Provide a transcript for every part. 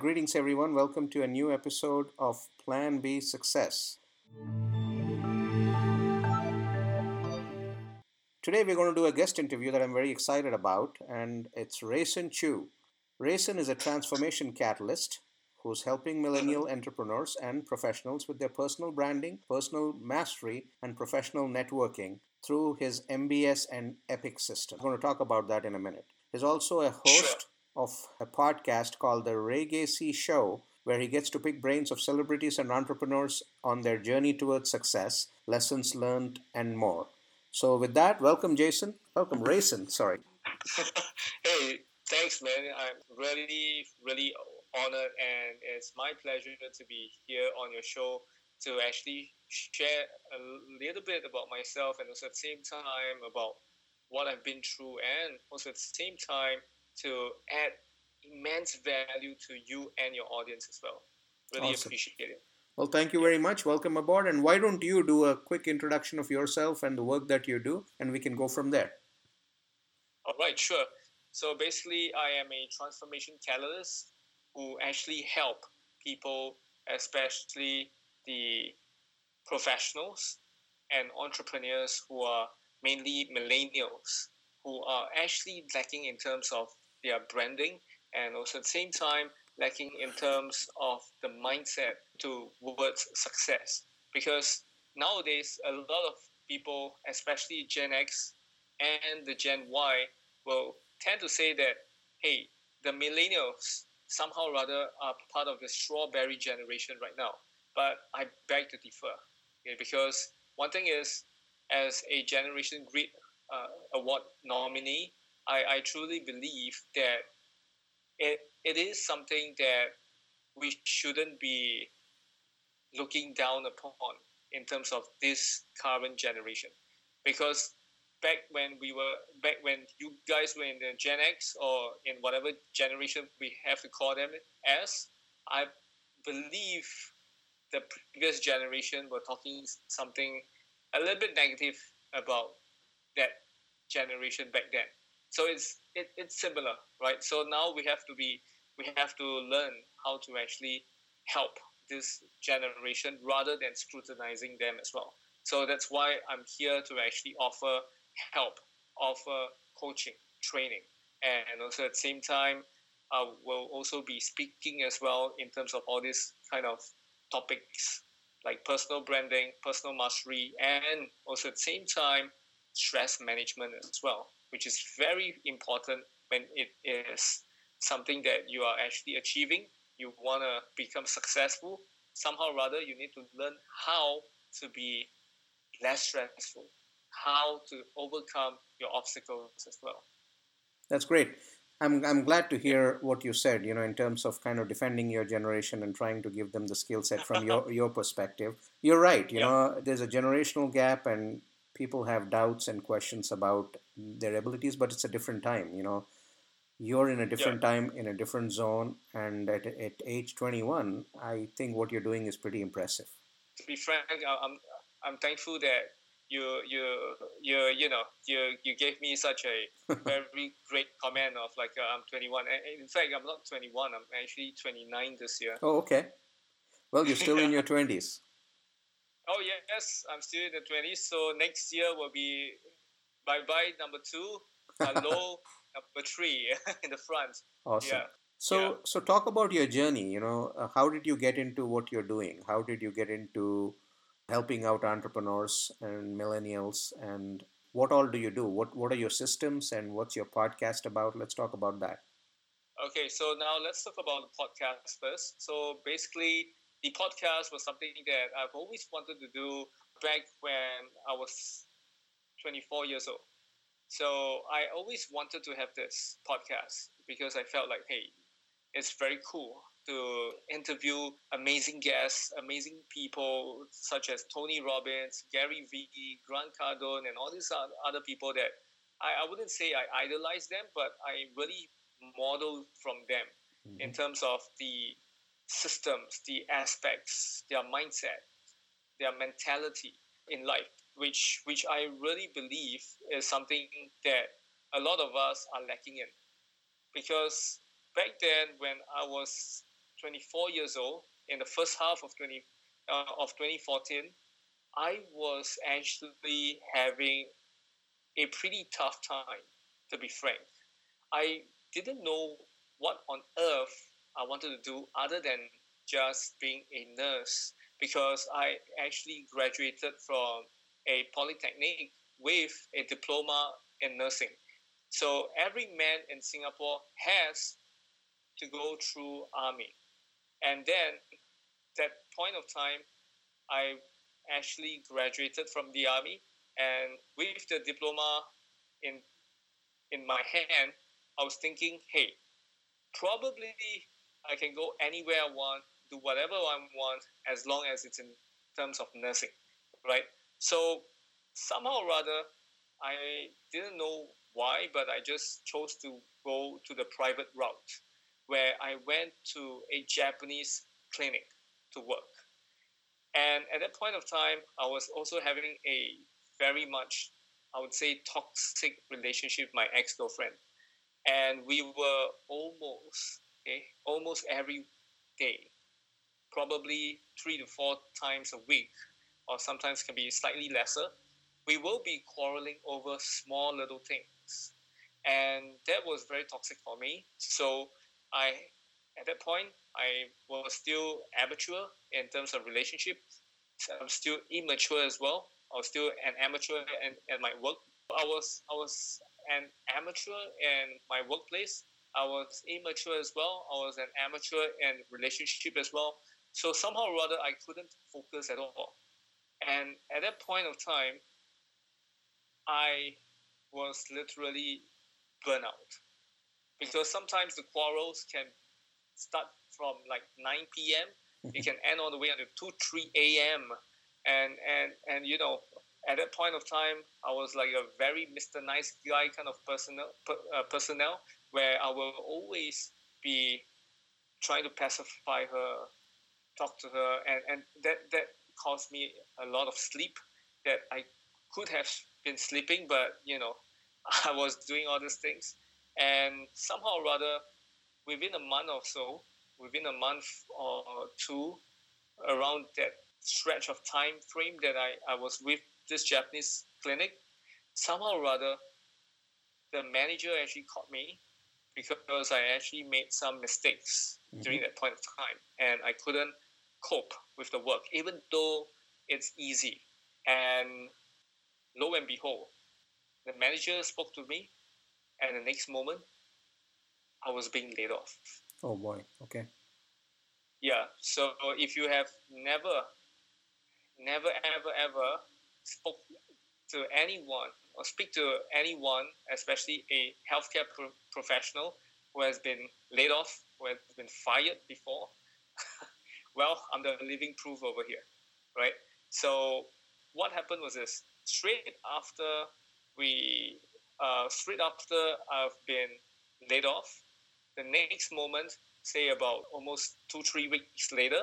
Greetings, everyone. Welcome to a new episode of Plan B Success. Today, we're going to do a guest interview that I'm very excited about, and it's Rayson Chu. Rayson is a transformation catalyst who's helping millennial entrepreneurs and professionals with their personal branding, personal mastery, and professional networking through his MBS and EPIC system. I'm going to talk about that in a minute. He's also a host of a podcast called The Legacy Show, where he gets to pick brains of celebrities and entrepreneurs on their journey towards success, lessons learned, and more. So, with that, welcome, Jason. Welcome, Rayson. Sorry. hey, thanks, man. I'm really, really honored, and it's my pleasure to be here on your show to actually share a little bit about myself and also at the same time about what I've been through, and also at the same time to add immense value to you and your audience as well. Really awesome. appreciate it. Well, thank you very much. Welcome aboard. And why don't you do a quick introduction of yourself and the work that you do, and we can go from there. All right, sure. So basically, I am a transformation catalyst who actually help people, especially the professionals and entrepreneurs who are mainly millennials, who are actually lacking in terms of their branding and also at the same time lacking in terms of the mindset towards success. Because nowadays, a lot of people, especially Gen X and the Gen Y, will tend to say that, hey, the millennials somehow rather are part of the strawberry generation right now. But I beg to differ okay, because one thing is, as a Generation Grit uh, Award nominee, I, I truly believe that it, it is something that we shouldn't be looking down upon in terms of this current generation. Because back when we were back when you guys were in the gen x or in whatever generation we have to call them as i believe the previous generation were talking something a little bit negative about that generation back then so it's it, it's similar right? So now we have to be we have to learn how to actually help this generation rather than scrutinizing them as well. So that's why i'm here to actually offer help offer coaching training. And also at the same time I will also be speaking as well in terms of all these kind of topics like personal branding personal mastery and also at the same time stress management as well which is very important when it is something that you are actually achieving. You want to become successful. Somehow, rather, you need to learn how to be less stressful, how to overcome your obstacles as well. That's great. I'm, I'm glad to hear what you said, you know, in terms of kind of defending your generation and trying to give them the skill set from your, your perspective. You're right, you yeah. know, there's a generational gap and people have doubts and questions about their abilities, but it's a different time. You know, you're in a different yeah. time in a different zone, and at, at age 21, I think what you're doing is pretty impressive. To be frank, I'm I'm thankful that you you you you know you you gave me such a very great comment of like uh, I'm 21. In fact, I'm not 21. I'm actually 29 this year. Oh, okay. Well, you're still in your 20s. Oh yes, I'm still in the twenties. So next year will be bye bye number two, hello number three in the front. Awesome. Yeah. So yeah. so talk about your journey. You know, uh, how did you get into what you're doing? How did you get into helping out entrepreneurs and millennials? And what all do you do? What what are your systems and what's your podcast about? Let's talk about that. Okay, so now let's talk about the podcast first. So basically, the podcast was something that I've always wanted to do back when I was 24 years old. So I always wanted to have this podcast because I felt like, hey, it's very cool to interview amazing guests, amazing people such as Tony Robbins, Gary Vee, Grant Cardone, and all these other people that I, I wouldn't say I idolize them, but I really model from them mm-hmm. in terms of the systems, the aspects, their mindset, their mentality in life, which which I really believe is something that a lot of us are lacking in. Because back then when I was 24 years old, in the first half of 20 uh, of 2014, I was actually having a pretty tough time, to be frank. I didn't know what on earth I wanted to do other than just being a nurse because I actually graduated from a polytechnic with a diploma in nursing. So every man in Singapore has to go through army. And then that point of time, I actually graduated from the army, and with the diploma in in my hand, I was thinking, hey, probably I can go anywhere I want, do whatever I want, as long as it's in terms of nursing, right? So somehow or rather, I didn't know why, but I just chose to go to the private route, where I went to a Japanese clinic to work. And at that point of time, I was also having a very much, I would say, toxic relationship with my ex girlfriend. And we were almost, okay, almost every day, probably three to four times a week, or sometimes can be slightly lesser. We will be quarreling over small little things. And that was very toxic for me. So I at that point, I was still amateur in terms of relationship. I'm still immature as well. I was still an amateur in, at my work. I was I was an amateur in my workplace. I was immature as well. I was an amateur in relationship as well. So somehow or other, I couldn't focus at all. And at that point of time, I was literally burnout because sometimes the quarrels can start from like 9 p.m. it can end all the way until 2, 3 a.m. And, and, and, you know, at that point of time, I was like a very Mr. Nice Guy kind of personnel, uh, personnel where I will always be trying to pacify her, talk to her, and, and that, that cost me a lot of sleep that I could have been sleeping, but, you know, I was doing all these things. And somehow or rather, within a month or so, within a month or two, around that stretch of time frame that I, I was with this Japanese clinic, somehow or other, the manager actually caught me because I actually made some mistakes mm-hmm. during that point of time and I couldn't cope with the work, even though it's easy. And lo and behold, the manager spoke to me, and the next moment, I was being laid off. Oh boy. Okay. Yeah. So if you have never, never, ever, ever spoke to anyone or speak to anyone, especially a healthcare pro- professional who has been laid off, who has been fired before, well, I'm the living proof over here, right? So what happened was this: straight after we, uh, straight after I've been laid off, the next moment, say about almost two three weeks later,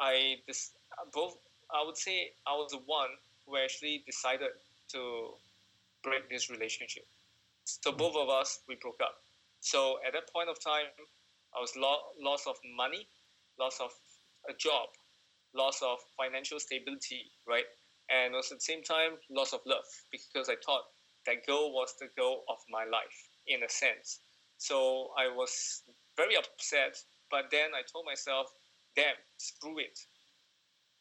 I this both I would say I was the one who actually decided to break this relationship. So both of us we broke up. So at that point of time, I was lo- loss of money, loss of a job, loss of financial stability, right? And also at the same time, loss of love because I thought that girl was the girl of my life in a sense. So I was very upset, but then I told myself, damn, screw it.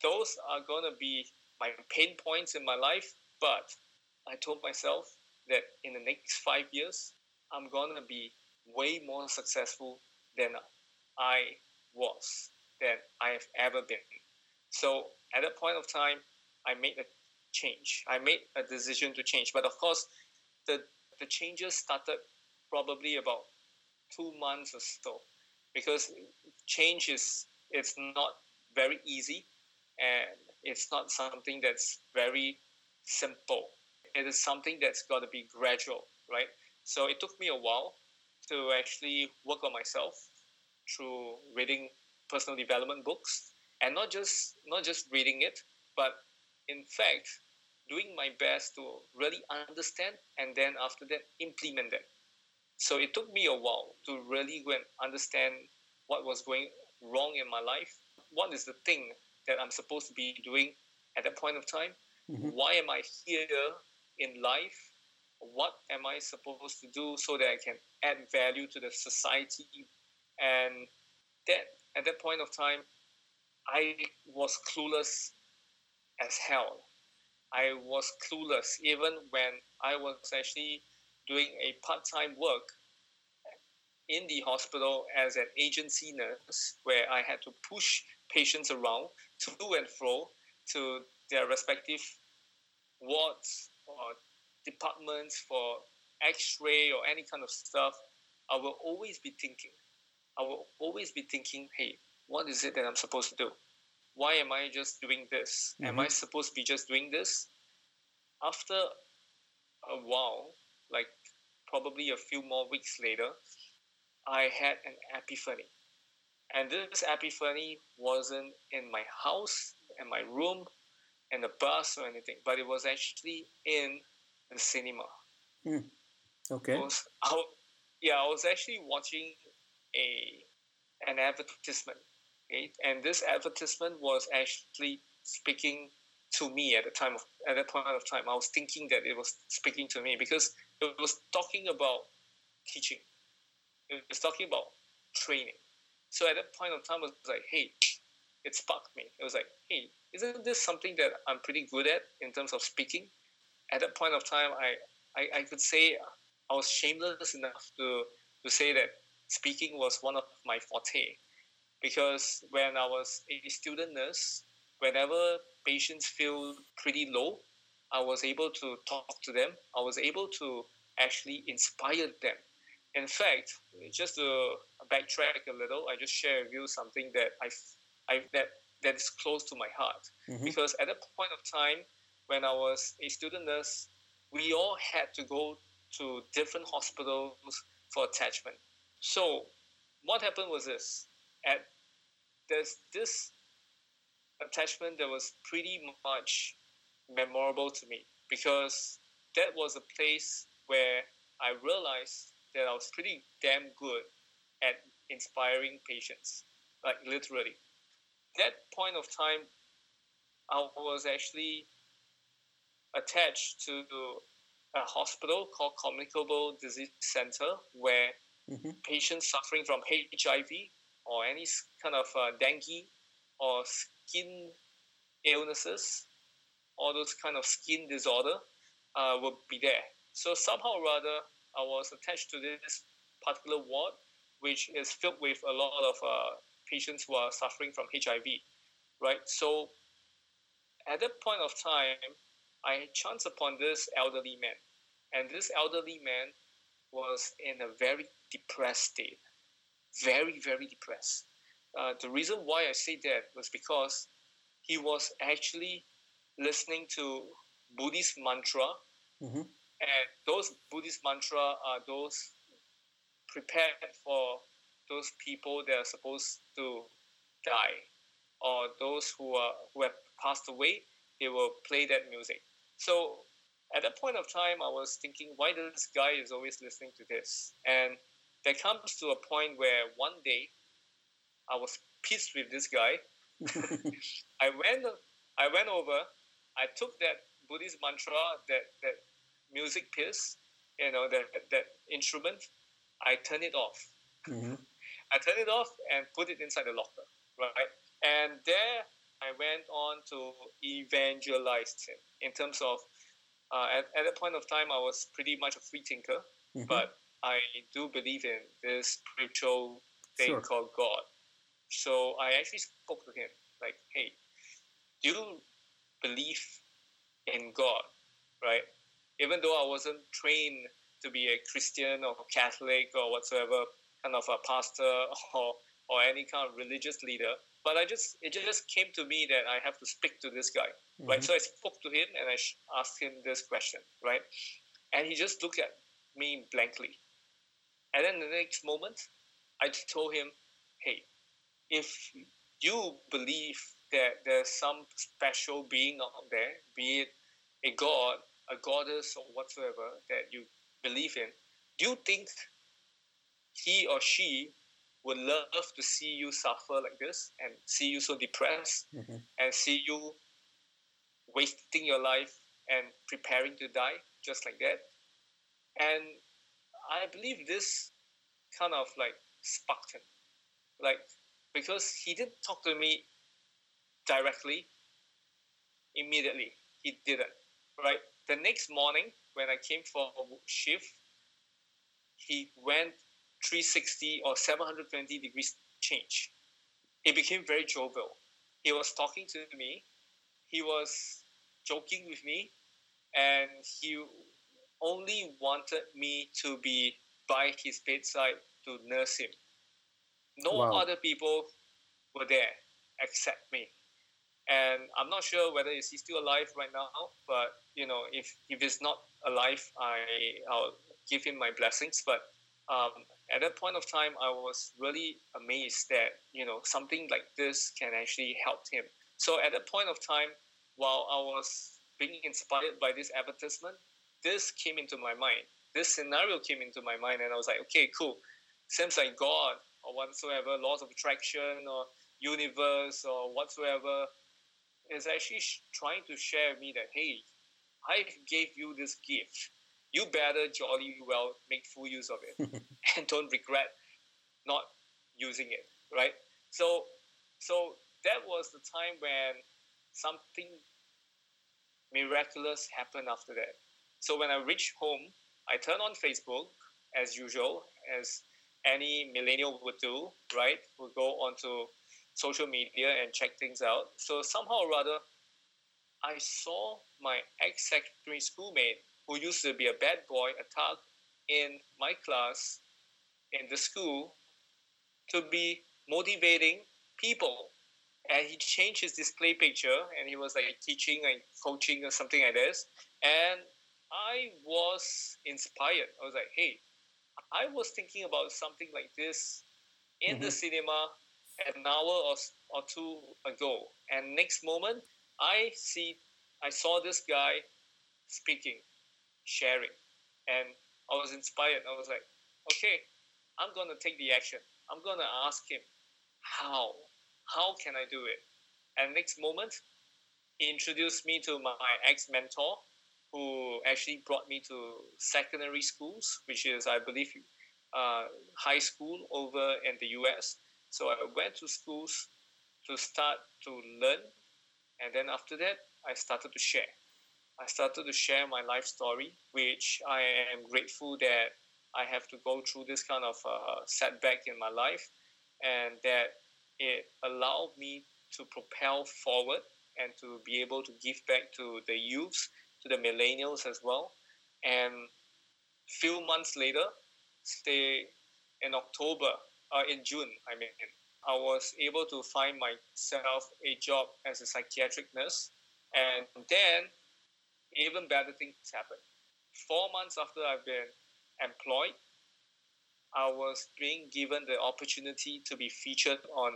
Those are going to be my pain points in my life, but I told myself that in the next five years, I'm going to be way more successful than I was, than I have ever been. So at that point of time, I made a change. I made a decision to change. But of course, the, the changes started probably about two months or so because change is it's not very easy and it's not something that's very simple it is something that's got to be gradual right so it took me a while to actually work on myself through reading personal development books and not just not just reading it but in fact doing my best to really understand and then after that implement it so it took me a while to really go and understand what was going wrong in my life? What is the thing that I'm supposed to be doing at that point of time? Mm-hmm. Why am I here in life? What am I supposed to do so that I can add value to the society? And that at that point of time, I was clueless as hell. I was clueless even when I was actually doing a part-time work in the hospital as an agency nurse where I had to push patients around to and fro to their respective wards or departments for x-ray or any kind of stuff i will always be thinking i will always be thinking hey what is it that i'm supposed to do why am i just doing this mm-hmm. am i supposed to be just doing this after a while like probably a few more weeks later I had an epiphany. And this epiphany wasn't in my house, in my room, in a bus or anything, but it was actually in the cinema. Hmm. Okay. Was, I, yeah, I was actually watching a an advertisement, okay? and this advertisement was actually speaking to me at the time of at that point of time. I was thinking that it was speaking to me because it was talking about teaching it was talking about training. So at that point of time, I was like, hey, it sparked me. It was like, hey, isn't this something that I'm pretty good at in terms of speaking? At that point of time, I, I, I could say I was shameless enough to, to say that speaking was one of my forte. Because when I was a student nurse, whenever patients feel pretty low, I was able to talk to them. I was able to actually inspire them in fact, just to backtrack a little, I just share with you something that I, I that that is close to my heart. Mm-hmm. Because at that point of time, when I was a student nurse, we all had to go to different hospitals for attachment. So, what happened was this: at there's this attachment that was pretty much memorable to me because that was a place where I realized that I was pretty damn good at inspiring patients, like literally. At that point of time, I was actually attached to a hospital called Communicable Disease Center where mm-hmm. patients suffering from HIV or any kind of uh, dengue or skin illnesses, all those kind of skin disorder uh, will be there. So somehow or other, I was attached to this particular ward, which is filled with a lot of uh, patients who are suffering from HIV, right? So at that point of time, I chanced upon this elderly man, and this elderly man was in a very depressed state, very very depressed. Uh, the reason why I say that was because he was actually listening to Buddhist mantra mm-hmm. And those Buddhist mantra are those prepared for those people that are supposed to die, or those who are who have passed away. They will play that music. So at that point of time, I was thinking, why does this guy is always listening to this? And there comes to a point where one day I was pissed with this guy. I went I went over, I took that Buddhist mantra that, that music piece, you know, that, that instrument, I turn it off. Mm-hmm. I turn it off and put it inside the locker, right? And there I went on to evangelize him in terms of, uh, at, at that point of time, I was pretty much a free thinker, mm-hmm. but I do believe in this spiritual thing sure. called God. So I actually spoke to him, like, hey, do you believe in God, right? even though I wasn't trained to be a Christian or Catholic or whatsoever kind of a pastor or or any kind of religious leader, but I just it just came to me that I have to speak to this guy, mm-hmm. right? So I spoke to him and I asked him this question, right? And he just looked at me blankly. And then the next moment, I told him, "Hey, if you believe that there's some special being out there, be it a god a goddess or whatsoever that you believe in, do you think he or she would love to see you suffer like this and see you so depressed mm-hmm. and see you wasting your life and preparing to die just like that. And I believe this kind of like sparked him. Like, because he didn't talk to me directly, immediately. He didn't, right? The next morning, when I came for a shift, he went 360 or 720 degrees change. He became very jovial. He was talking to me. He was joking with me, and he only wanted me to be by his bedside to nurse him. No wow. other people were there except me. And I'm not sure whether is he still alive right now, but you know, if if he's not alive, I I'll give him my blessings. But um, at that point of time, I was really amazed that you know something like this can actually help him. So at that point of time, while I was being inspired by this advertisement, this came into my mind. This scenario came into my mind, and I was like, okay, cool. Seems like God or whatsoever, laws of attraction or universe or whatsoever, is actually trying to share with me that hey, I gave you this gift. You better jolly well make full use of it, and don't regret not using it. Right. So, so that was the time when something miraculous happened after that. So when I reached home, I turned on Facebook as usual, as any millennial would do, right? Would go onto social media and check things out. So somehow or other, I saw my ex secondary schoolmate who used to be a bad boy, a thug in my class in the school to be motivating people. And he changed his display picture and he was like teaching and coaching or something like this. And i was inspired. I was like hey i was thinking about something like this in mm-hmm. the cinema an hour or, or two ago. And next moment i see i saw this guy speaking sharing and i was inspired i was like okay i'm gonna take the action i'm gonna ask him how how can I do it? And next moment, he introduced me to my ex mentor, who actually brought me to secondary schools, which is, I believe, uh, high school over in the US. So I went to schools to start to learn. And then after that, I started to share. I started to share my life story, which I am grateful that I have to go through this kind of uh, setback in my life and that it allowed me to propel forward and to be able to give back to the youths, to the millennials as well. And few months later, say in October, uh, in June, I mean, I was able to find myself a job as a psychiatric nurse. And then even better things happened. Four months after I've been employed, I was being given the opportunity to be featured on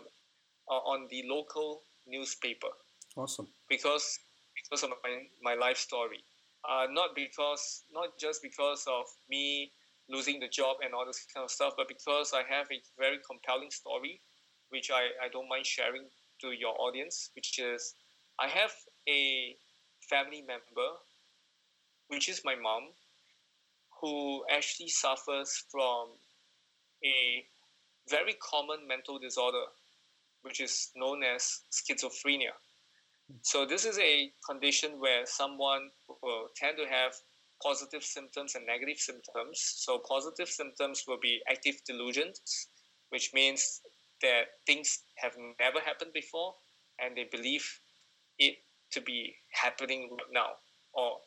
uh, on the local newspaper. Awesome. Because because of my, my life story, uh, not because not just because of me losing the job and all this kind of stuff, but because I have a very compelling story, which I, I don't mind sharing to your audience, which is I have a family member, which is my mom, who actually suffers from a very common mental disorder, which is known as schizophrenia. So, this is a condition where someone will tend to have positive symptoms and negative symptoms. So, positive symptoms will be active delusions, which means that things have never happened before and they believe it to be happening now or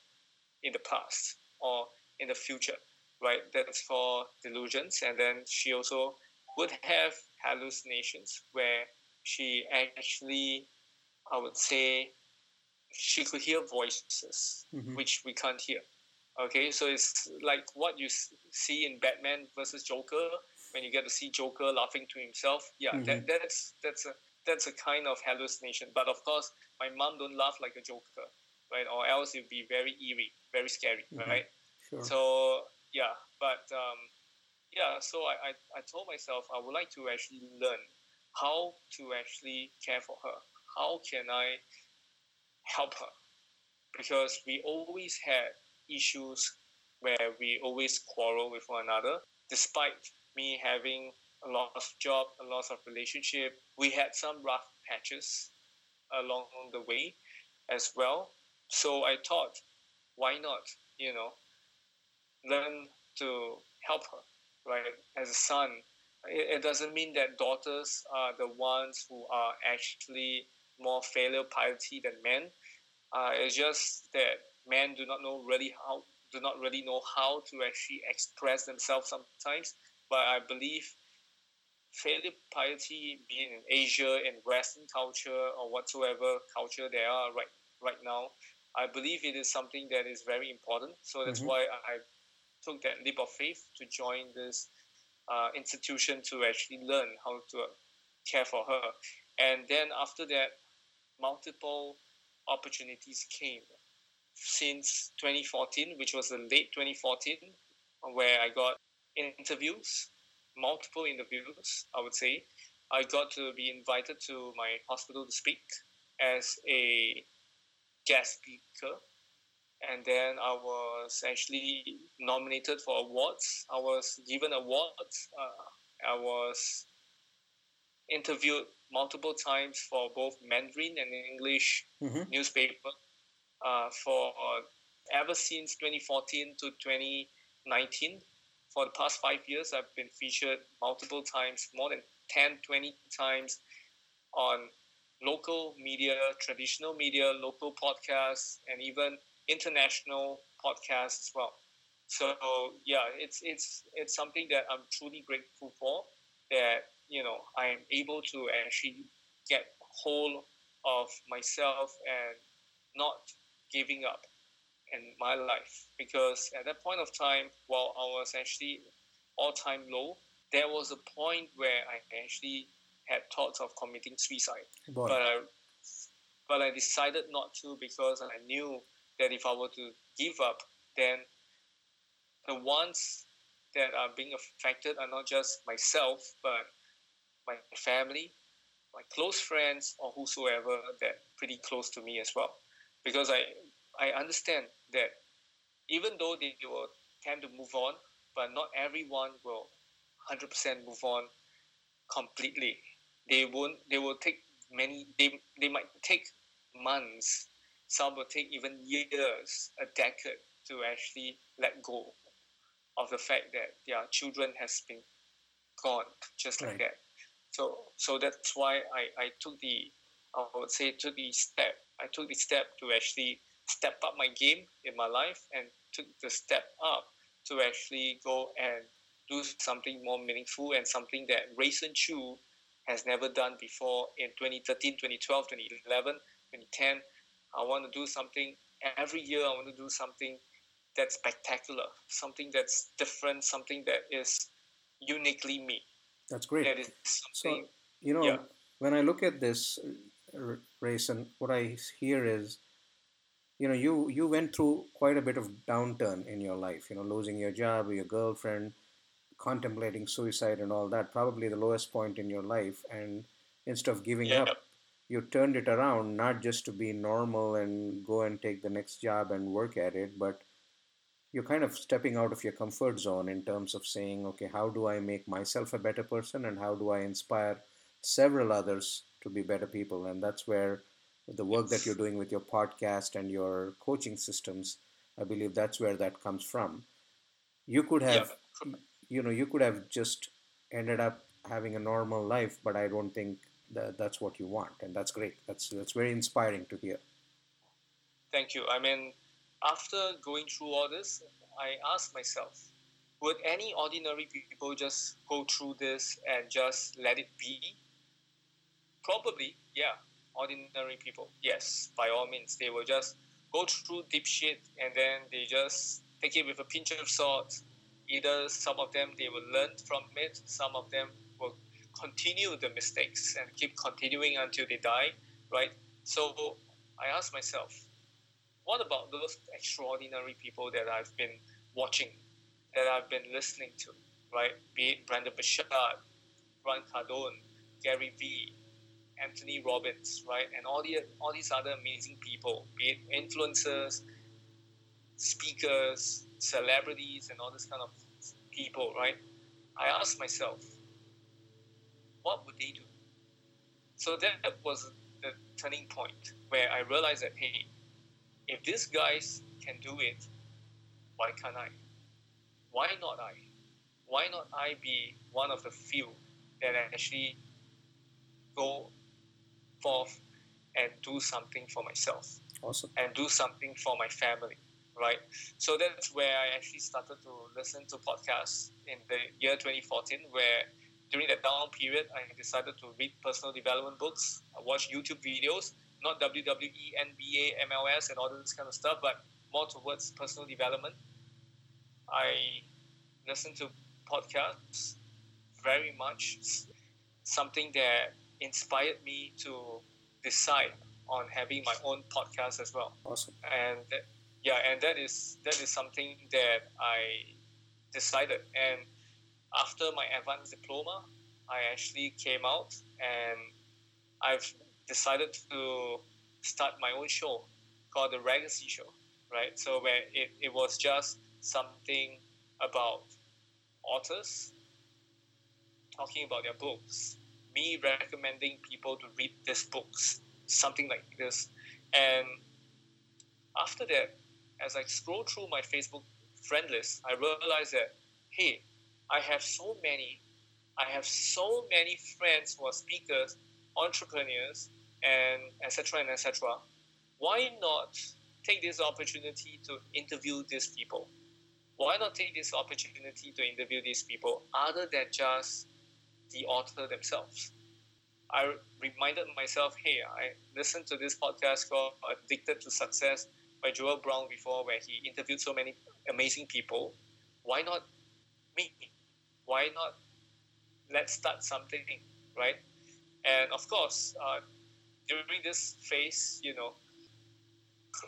in the past or in the future right? That's for delusions. And then she also would have hallucinations where she actually, I would say, she could hear voices, mm-hmm. which we can't hear. Okay, so it's like what you see in Batman versus Joker when you get to see Joker laughing to himself. Yeah, mm-hmm. that, that's that's a that's a kind of hallucination. But of course, my mom don't laugh like a Joker, right? Or else it'd be very eerie, very scary, mm-hmm. right? Sure. So yeah, but um, yeah, so I, I, I told myself I would like to actually learn how to actually care for her. How can I help her? Because we always had issues where we always quarrel with one another. Despite me having a loss of job, a loss of relationship, we had some rough patches along the way as well. So I thought, why not, you know, learn to help her, right? As a son, it, it doesn't mean that daughters are the ones who are actually more filial piety than men. Uh, it's just that men do not know really how do not really know how to actually express themselves sometimes. But I believe filial piety, being in Asia, and Western culture or whatsoever culture there are right right now, I believe it is something that is very important. So that's mm-hmm. why I took that leap of faith to join this uh, institution to actually learn how to care for her. And then after that, multiple opportunities came since 2014, which was the late 2014, where I got interviews, multiple interviews, I would say. I got to be invited to my hospital to speak as a guest speaker. And then I was actually nominated for awards. I was given awards. Uh, I was interviewed multiple times for both Mandarin and English mm-hmm. newspaper uh, for uh, ever since 2014 to 2019. For the past five years, I've been featured multiple times, more than 10, 20 times on local media, traditional media, local podcasts, and even international podcasts as well. So yeah, it's it's it's something that I'm truly grateful for. That you know I am able to actually get hold of myself and not giving up in my life. Because at that point of time while I was actually all time low there was a point where I actually had thoughts of committing suicide. Boy. but I but I decided not to because I knew that if I were to give up then the ones that are being affected are not just myself but my family my close friends or whosoever that pretty close to me as well. Because I I understand that even though they will tend to move on, but not everyone will 100% move on completely. They won't. They will take many. They they might take months. Some will take even years, a decade, to actually let go of the fact that their children has been gone just like that. So so that's why I, I took the I would say took the step. I took the step to actually step up my game in my life and took the step up to actually go and do something more meaningful and something that Rayson Chu has never done before in 2013, 2012, 2011, 2010. I want to do something every year. I want to do something that's spectacular, something that's different, something that is uniquely me. That's great. That is something. So, you know, yeah. when I look at this, Rayson, what I hear is you know you you went through quite a bit of downturn in your life you know losing your job your girlfriend contemplating suicide and all that probably the lowest point in your life and instead of giving yeah. up you turned it around not just to be normal and go and take the next job and work at it but you're kind of stepping out of your comfort zone in terms of saying okay how do i make myself a better person and how do i inspire several others to be better people and that's where the work that you're doing with your podcast and your coaching systems i believe that's where that comes from. You could have yeah. you know you could have just ended up having a normal life but i don't think that that's what you want and that's great. That's that's very inspiring to hear. Thank you. I mean after going through all this i asked myself would any ordinary people just go through this and just let it be? Probably yeah ordinary people, yes, by all means, they will just go through deep shit and then they just take it with a pinch of salt. Either some of them they will learn from it, some of them will continue the mistakes and keep continuing until they die, right? So I ask myself, what about those extraordinary people that I've been watching, that I've been listening to, right? Be it Brendon Burchard, Grant Cardone, Gary Vee, Anthony Robbins, right? And all the all these other amazing people, be it influencers, speakers, celebrities, and all this kind of people, right? I asked myself, what would they do? So that was the turning point where I realized that hey, if these guys can do it, why can't I? Why not I? Why not I be one of the few that actually go forth and do something for myself? Awesome. And do something for my family, right? So that's where I actually started to listen to podcasts in the year 2014, where during that down period, I decided to read personal development books, I watch YouTube videos, not WWE, NBA, MLS, and all this kind of stuff, but more towards personal development. I listen to podcasts very much, something that inspired me to decide on having my own podcast as well. Awesome. And that, yeah, and that is that is something that I decided. And after my advanced diploma, I actually came out and I've decided to start my own show called the Legacy Show, right? So where it, it was just something about authors talking about their books, me recommending people to read these books, something like this. And after that, as I scroll through my Facebook friend list, I realized that, hey, I have so many, I have so many friends who are speakers, entrepreneurs, and etc. and etc. Why not take this opportunity to interview these people? Why not take this opportunity to interview these people other than just the author themselves? I reminded myself, hey, I listened to this podcast called Addicted to Success by Joel Brown before, where he interviewed so many amazing people. Why not me? Why not let's start something, right? And of course, uh, during this phase, you know,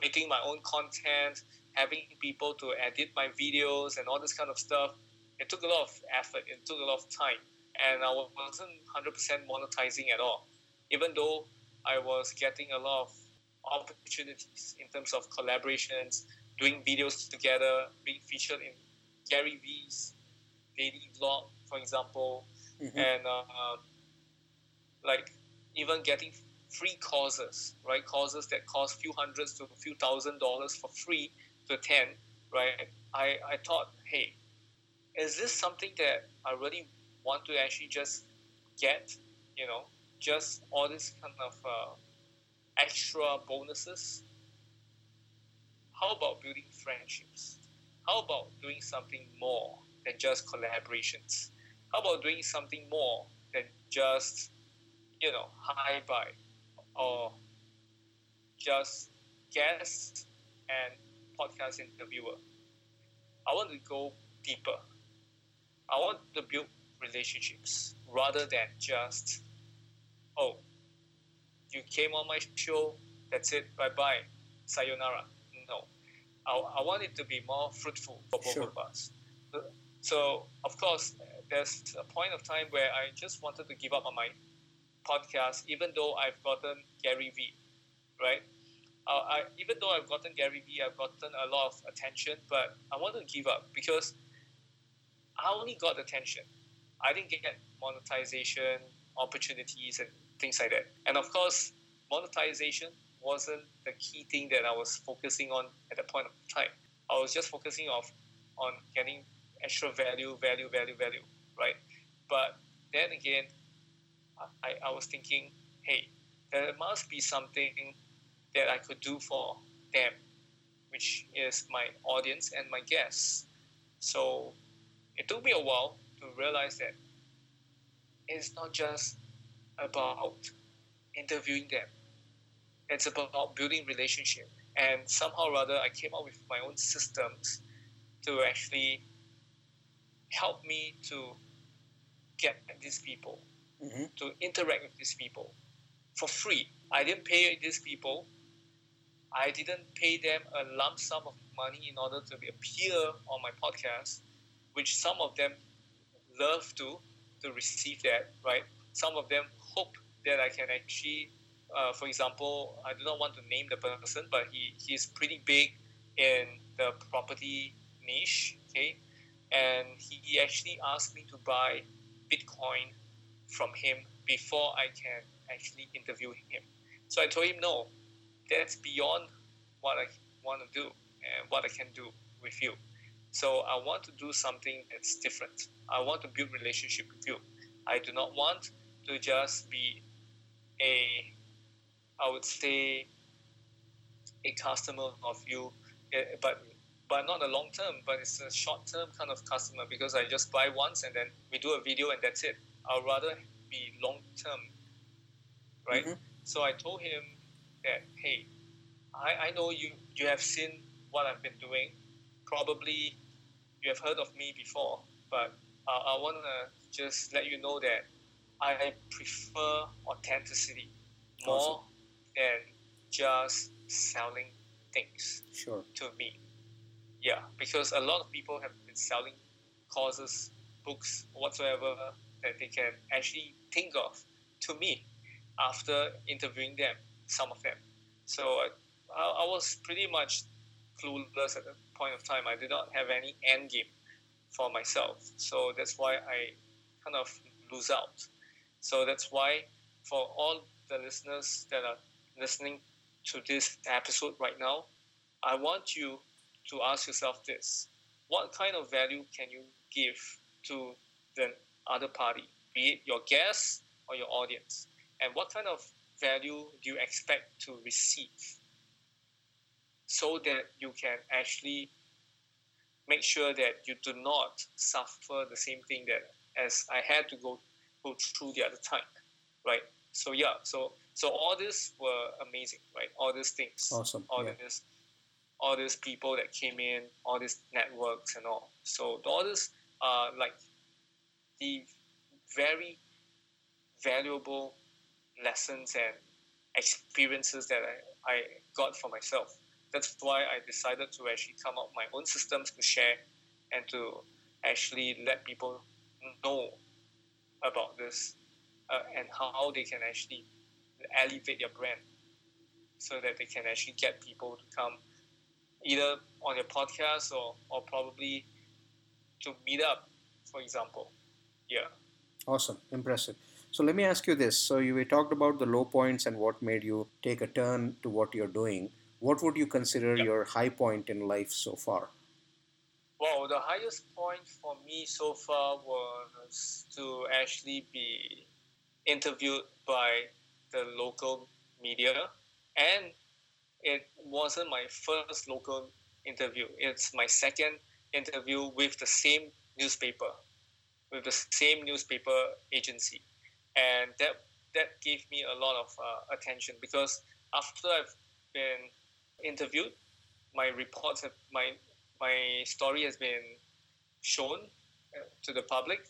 making my own content, having people to edit my videos and all this kind of stuff, it took a lot of effort, it took a lot of time. And I wasn't 100% monetizing at all. Even though I was getting a lot of opportunities in terms of collaborations, doing videos together, being featured in Gary Vee's daily vlog, for example, mm-hmm. and uh, like even getting free courses, right? Courses that cost few hundreds to a few thousand dollars for free to attend, right? I, I thought, hey, is this something that I really want to actually just get, you know, just all this kind of uh, extra bonuses? How about building friendships? How about doing something more than just collaborations? How about doing something more than just, you know, high-bye or just guest and podcast interviewer. I want to go deeper. I want to build relationships rather than just, oh, you came on my show, that's it, bye bye, sayonara. No. I, I want it to be more fruitful for both sure. of us. So, of course, there's a point of time where I just wanted to give up on my podcast, even though I've gotten Gary Vee, right? Uh, I, even though I've gotten Gary Vee, I've gotten a lot of attention, but I wanted to give up because I only got attention. I didn't get monetization opportunities and things like that. And of course, monetization wasn't the key thing that I was focusing on at that point of time. I was just focusing off on getting extra value, value, value, value, right? But then again, I, I was thinking, hey, there must be something that I could do for them, which is my audience and my guests. So it took me a while to realize that it's not just about interviewing them. It's about building relationship. And somehow or other, I came up with my own systems to actually help me to get these people mm-hmm. to interact with these people for free. I didn't pay these people. I didn't pay them a lump sum of money in order to appear on my podcast, which some of them love to to receive that, right? Some of them hope that I can actually, uh, for example, I do not want to name the person, but he he's pretty big in the property niche, okay, and he actually asked me to buy Bitcoin from him before I can actually interview him. So I told him no, that's beyond what I want to do and what I can do with you. So I want to do something that's different. I want to build relationship with you. I do not want to just be a, I would say, a customer of you, eh, but but not a long term, but it's a short term kind of customer because I just buy once and then we do a video and that's it. I'd rather be long term, right? Mm-hmm. So I told him that, hey, I, I know you, you have seen what I've been doing. Probably you have heard of me before, but uh, I want to just let you know that I prefer authenticity more awesome. than just selling things sure. to me. Yeah, because a lot of people have been selling courses, books, whatsoever that they can actually think of to me after interviewing them, some of them. So I, I was pretty much clueless at the point of time. I did not have any end game for myself. So that's why I kind of lose out. So that's why for all the listeners that are listening to this episode right now, I want you to ask yourself this. What kind of value can you give to the other party, be it your guests or your audience? And what kind of value do you expect to receive so that you can actually make sure that you do not suffer the same thing that as I had to go go through the other time, right? So yeah, so so all this were amazing, right? All these things, awesome, all yeah. this, all these people that came in, all these networks and all. So all this are like the very valuable lessons and experiences that I, I got for myself. That's why I decided to actually come up with my own systems to share and to actually let people know about this uh, and how they can actually elevate their brand so that they can actually get people to come either on your podcast or, or probably to meet up, for example. Yeah. Awesome. Impressive. So let me ask you this. So you we talked about the low points and what made you take a turn to what you're doing. What would you consider yep. your high point in life so far? Well, the highest point for me so far was to actually be interviewed by the local media, and it wasn't my first local interview. It's my second interview with the same newspaper, with the same newspaper agency and that that gave me a lot of uh, attention because after I've been interviewed, my reports have my my story has been shown uh, to the public.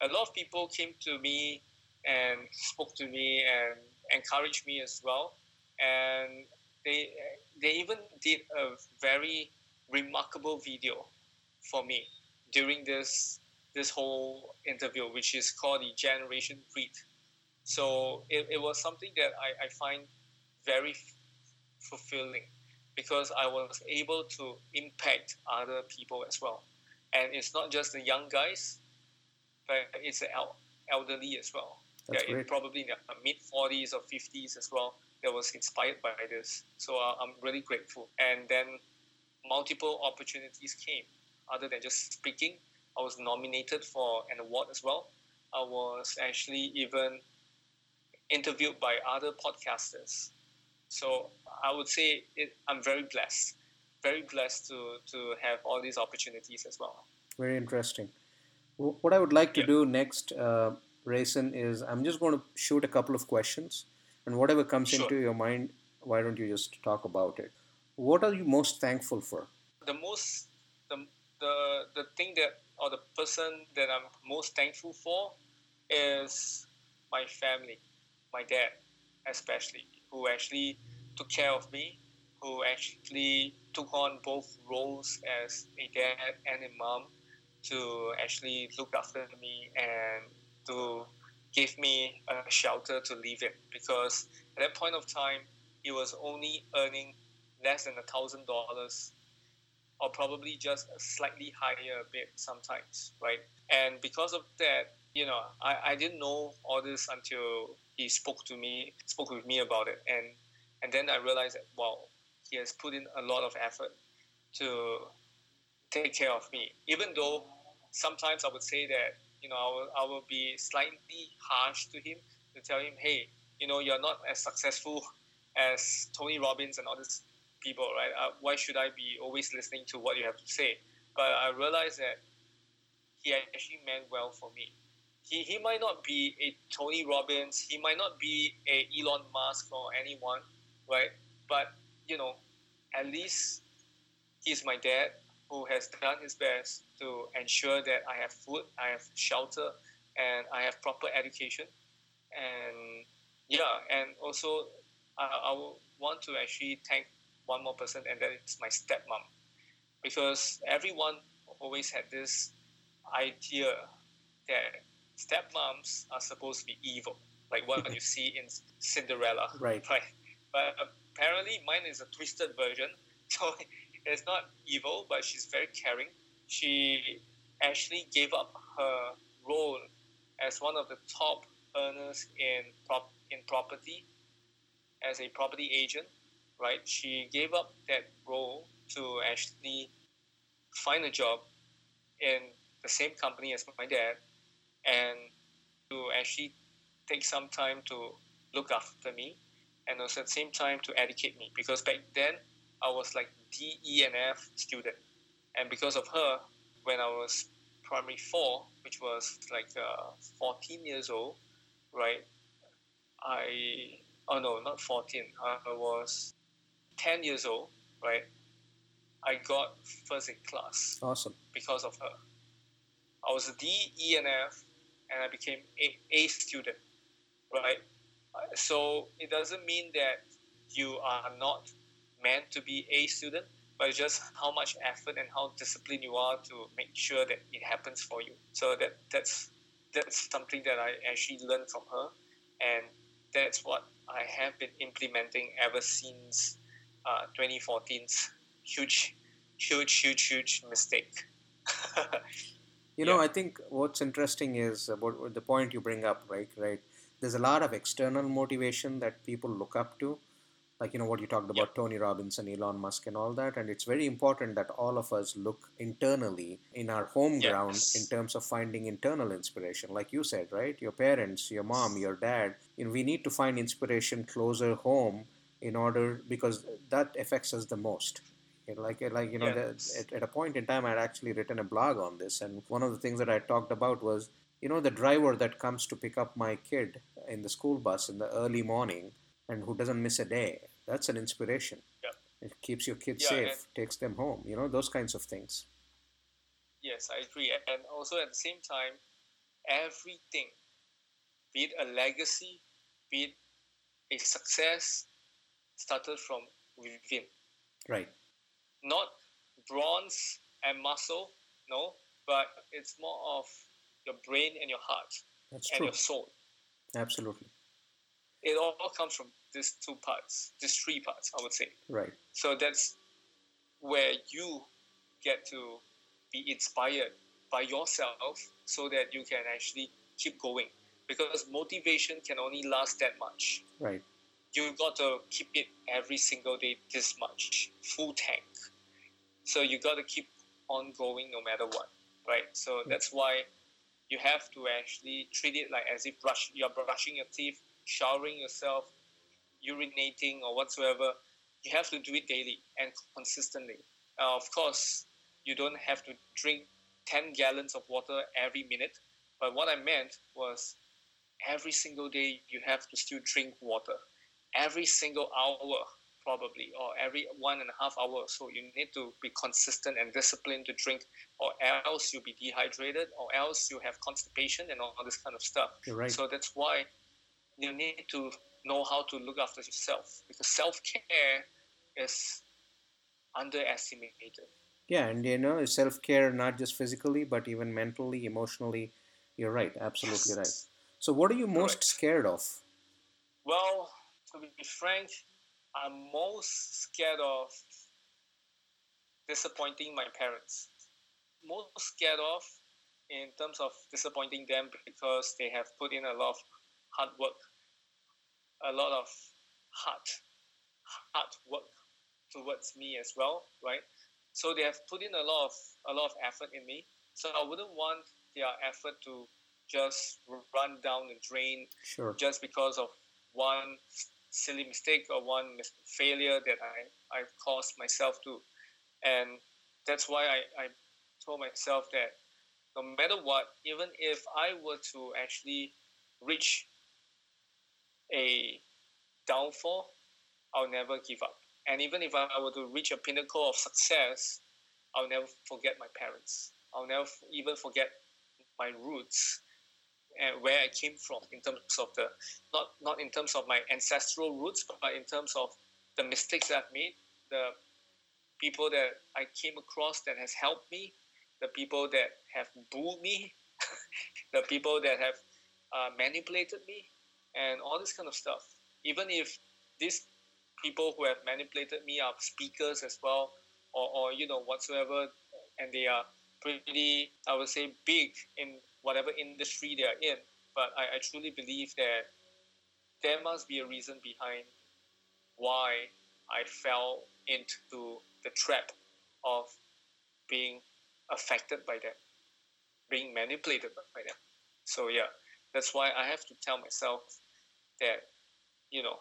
A lot of people came to me and spoke to me and encouraged me as well, and they they even did a very remarkable video for me during this this whole interview, which is called the Generation Read so it, it was something that I, I find very f- fulfilling because I was able to impact other people as well. And it's not just the young guys, but it's the elderly as well. That's yeah, probably in the mid 40s or 50s as well that was inspired by this. So uh, I'm really grateful. And then multiple opportunities came. Other than just speaking, I was nominated for an award as well. I was actually even interviewed by other podcasters. So I would say it, I'm very blessed, very blessed to, to have all these opportunities as well. Very interesting. What I would like to do next, uh, Rayson, is I'm just going to shoot a couple of questions, and whatever comes sure. into your mind, why don't you just talk about it? What are you most thankful for? The most, the, the, the thing that, or the person that I'm most thankful for is my family my dad, especially, who actually took care of me, who actually took on both roles as a dad and a mom to actually look after me and to give me a shelter to live in. Because at that point of time he was only earning less than a thousand dollars or probably just a slightly higher a bit sometimes right? And because of that you know I, I didn't know all this until he spoke to me spoke with me about it. And and then i realized that wow he has put in a lot of effort to take care of me. Even though sometimes i would say that you know i will, I will be slightly harsh to him to tell him hey you know you're not as successful as tony robbins and all these people right? Uh, why should i be always listening to what you have to say? But i realized that he actually meant well for me he, he might not be a Tony Robbins, he might not be a Elon Musk or anyone, right? But you know, at least he's my dad who has done his best to ensure that I have food, I have shelter, and I have proper education. And yeah, and also I, I want to actually thank one more person, and that is my stepmom, because everyone always had this idea that stepmoms are supposed to be evil, like what you see in Cinderella. Right. Right. But apparently, mine is a twisted version. So it's not evil, but she's very caring. She actually gave up her role as one of the top earners in prop in property as a property agent. Right. She gave up that role to actually find a job in the same company as my dad and to actually take some time to look after me and also at the same time to educate me because back then I was like D, E, and F student. And because of her, when I was primary four, which was like uh, 14 years old, right? I, oh no, not 14, I was 10 years old, right? I got first in class. Awesome. Because of her. I was a D, E, and F, and I became a, a student, right? So it doesn't mean that you are not meant to be a student, but just how much effort and how disciplined you are to make sure that it happens for you. So that that's that's something that I actually learned from her, and that's what I have been implementing ever since uh, 2014's huge, huge, huge, huge mistake. You know, yeah. I think what's interesting is about the point you bring up, right? Right. There's a lot of external motivation that people look up to, like you know what you talked about, Tony Robbins and Elon Musk and all that. And it's very important that all of us look internally in our home ground in terms of finding internal inspiration, like you said, right? Your parents, your mom, your dad. You know, we need to find inspiration closer home in order because that affects us the most like like you know yes. the, at, at a point in time i'd actually written a blog on this and one of the things that i talked about was you know the driver that comes to pick up my kid in the school bus in the early morning and who doesn't miss a day that's an inspiration yeah. it keeps your kids yeah, safe takes them home you know those kinds of things yes i agree and also at the same time everything be it a legacy be it a success started from within right not bronze and muscle, no, but it's more of your brain and your heart That's and true. your soul. Absolutely. It all comes from these two parts, these three parts, I would say. Right. So that's where you get to be inspired by yourself so that you can actually keep going. Because motivation can only last that much. Right you got to keep it every single day this much, full tank. So you got to keep on going no matter what, right? So hmm. that's why you have to actually treat it like as if brush you're brushing your teeth, showering yourself, urinating or whatsoever. You have to do it daily and consistently. Uh, of course, you don't have to drink 10 gallons of water every minute, but what I meant was every single day you have to still drink water every single hour probably or every one and a half hour or so you need to be consistent and disciplined to drink or else you'll be dehydrated or else you have constipation and all this kind of stuff right. so that's why you need to know how to look after yourself because self-care is underestimated Yeah, and you know, self care not just physically, but even mentally, emotionally. You're right, absolutely right. So, what are you most Correct. scared of? Well, to be frank, I'm most scared of disappointing my parents. Most scared of in terms of disappointing them because they have put in a lot of hard work, a lot of hard, hard work towards me as well, right? So they have put in a lot of a lot of effort in me. So I wouldn't want their effort to just run down the drain sure. just because of one silly mistake or one mis- failure that I, I've caused myself to. And that's why I, I told myself that no matter what, even if I were to actually reach a downfall, I'll never give up. And even if I were to reach a pinnacle of success, I'll never forget my parents. I'll never even forget my roots where I came from in terms of the not not in terms of my ancestral roots, but in terms of the mistakes I've made, the people that I came across that has helped me, the people that have bullied me, the people that have uh, manipulated me, and all this kind of stuff. Even if these people who have manipulated me are speakers as well, or, or you know whatsoever, and they are pretty, I would say, big in whatever industry they are in. But I, I truly believe that there must be a reason behind why I fell into the trap of being affected by them, being manipulated by them. So yeah, that's why I have to tell myself that, you know,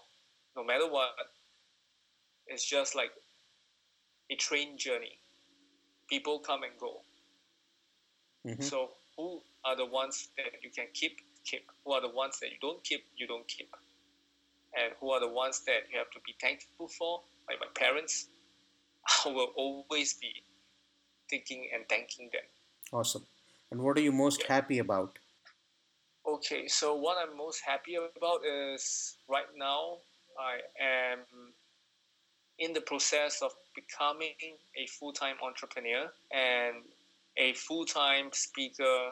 no matter what, it's just like a train journey. People come and go. Mm-hmm. So who are the ones that you can keep, keep. Who are the ones that you don't keep, you don't keep. And who are the ones that you have to be thankful for, like my parents. I will always be thinking and thanking them. Awesome. And what are you most yeah. happy about? Okay, so what I'm most happy about is right now I am in the process of becoming a full time entrepreneur and a full time speaker,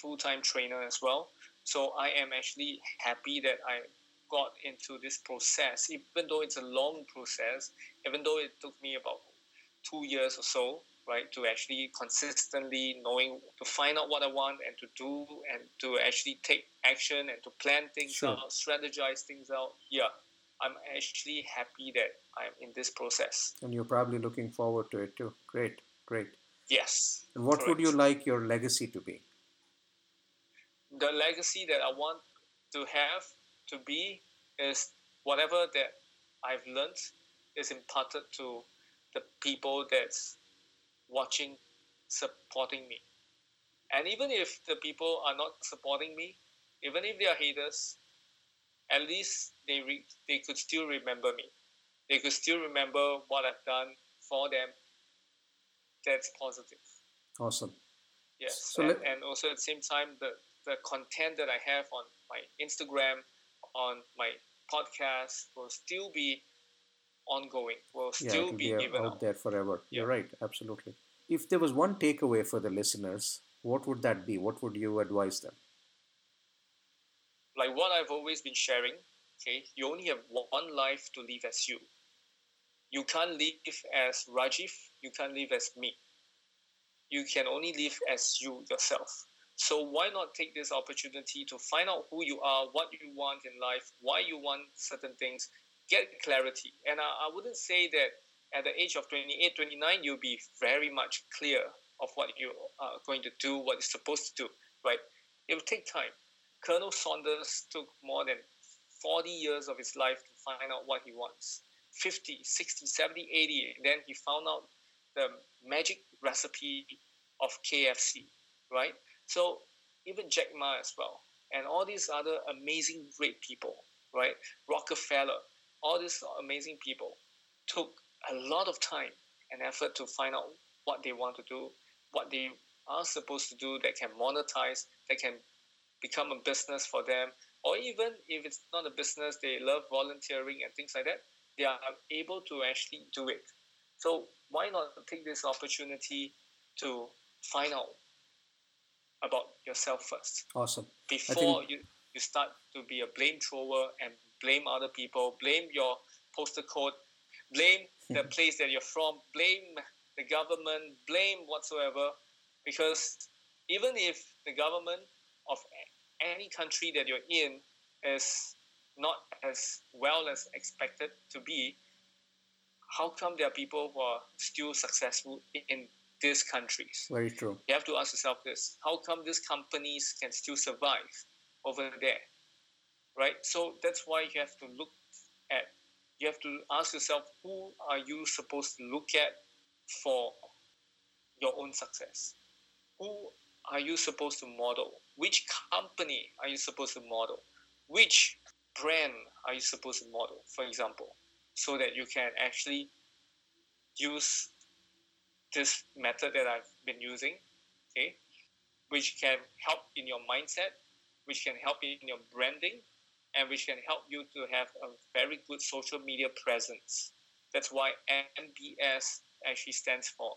full time trainer as well. So I am actually happy that I got into this process, even though it's a long process, even though it took me about two years or so, right, to actually consistently knowing to find out what I want and to do and to actually take action and to plan things sure. out, strategize things out. Yeah, I'm actually happy that I'm in this process. And you're probably looking forward to it too. Great, great. Yes. And what correct. would you like your legacy to be? The legacy that I want to have to be is whatever that I've learned is imparted to the people that's watching, supporting me. And even if the people are not supporting me, even if they are haters, at least they re- they could still remember me. They could still remember what I've done for them. That's positive. Awesome. Yes, so and, let- and also at the same time, the the content that I have on my Instagram, on my podcast, will still be ongoing. Will still yeah, be, be uh, given out, out there forever. Yeah. You're right. Absolutely. If there was one takeaway for the listeners, what would that be? What would you advise them? like what I've always been sharing, okay, you only have one life to live as you. You can't live as Rajiv, you can't live as me. You can only live as you yourself. So why not take this opportunity to find out who you are, what you want in life, why you want certain things, get clarity. And I, I wouldn't say that at the age of 28, 29, you'll be very much clear of what you are going to do, what you're supposed to do, right? It will take time. Colonel Saunders took more than 40 years of his life to find out what he wants 50, 60, 70, 80. And Then he found out the magic recipe of KFC, right? So even Jack Ma as well, and all these other amazing, great people, right? Rockefeller, all these amazing people took a lot of time and effort to find out what they want to do, what they are supposed to do that can monetize, that can become a business for them, or even if it's not a business, they love volunteering and things like that, they are able to actually do it. So why not take this opportunity to find out about yourself first? Awesome. Before think... you, you start to be a blame thrower and blame other people, blame your postal code, blame the place that you're from, blame the government, blame whatsoever, because even if the government of any country that you're in is not as well as expected to be, how come there are people who are still successful in these countries? Very true. You have to ask yourself this how come these companies can still survive over there? Right? So that's why you have to look at, you have to ask yourself who are you supposed to look at for your own success? Who are you supposed to model? Which company are you supposed to model? Which brand are you supposed to model, for example, so that you can actually use this method that I've been using, okay, which can help in your mindset, which can help in your branding, and which can help you to have a very good social media presence. That's why MBS actually stands for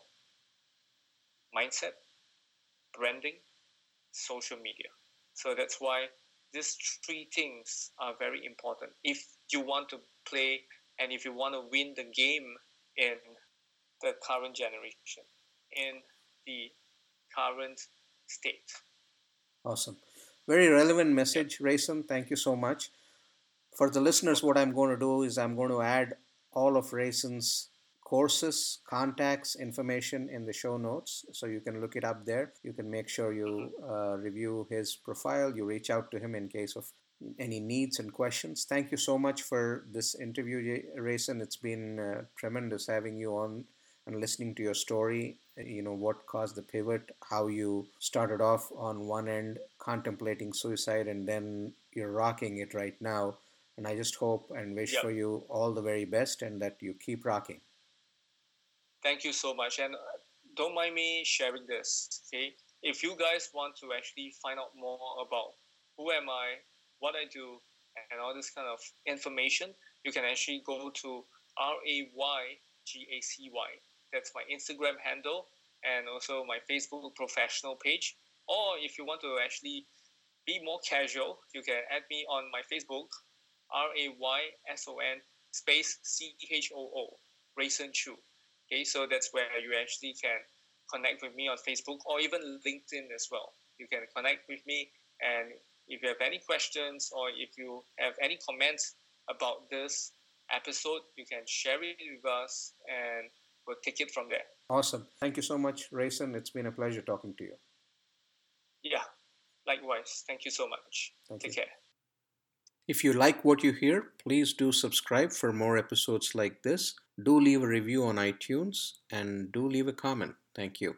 mindset, branding, social media. So that's why these three things are very important if you want to play and if you want to win the game in the current generation, in the current state. Awesome. Very relevant message, Rayson. Thank you so much. For the listeners, what I'm going to do is I'm going to add all of Rayson's courses, contacts, information in the show notes. So you can look it up there. You can make sure you uh, review his profile. You reach out to him in case of any needs and questions. Thank you so much for this interview, Rayson. It's been uh, tremendous having you on and listening to your story. You know, what caused the pivot, how you started off on one end contemplating suicide, and then you're rocking it right now. And I just hope and wish yep. for you all the very best and that you keep rocking. Thank you so much. And uh, don't mind me sharing this, okay? If you guys want to actually find out more about who am I, what I do, and all this kind of information, you can actually go to R A Y G A C Y. That's my Instagram handle and also my Facebook professional page. Or if you want to actually be more casual, you can add me on my Facebook, R A Y S O N space C H O O, Rayson Choo. Okay, so that's where you actually can connect with me on Facebook or even LinkedIn as well. You can connect with me, and if you have any questions or if you have any comments about this episode, you can share it with us and we'll take it from there. Awesome. Thank you so much, Rayson. It's been a pleasure talking to you. Yeah, likewise. Thank you so much. Thank take you. care. If you like what you hear, please do subscribe for more episodes like this. Do leave a review on iTunes and do leave a comment. Thank you.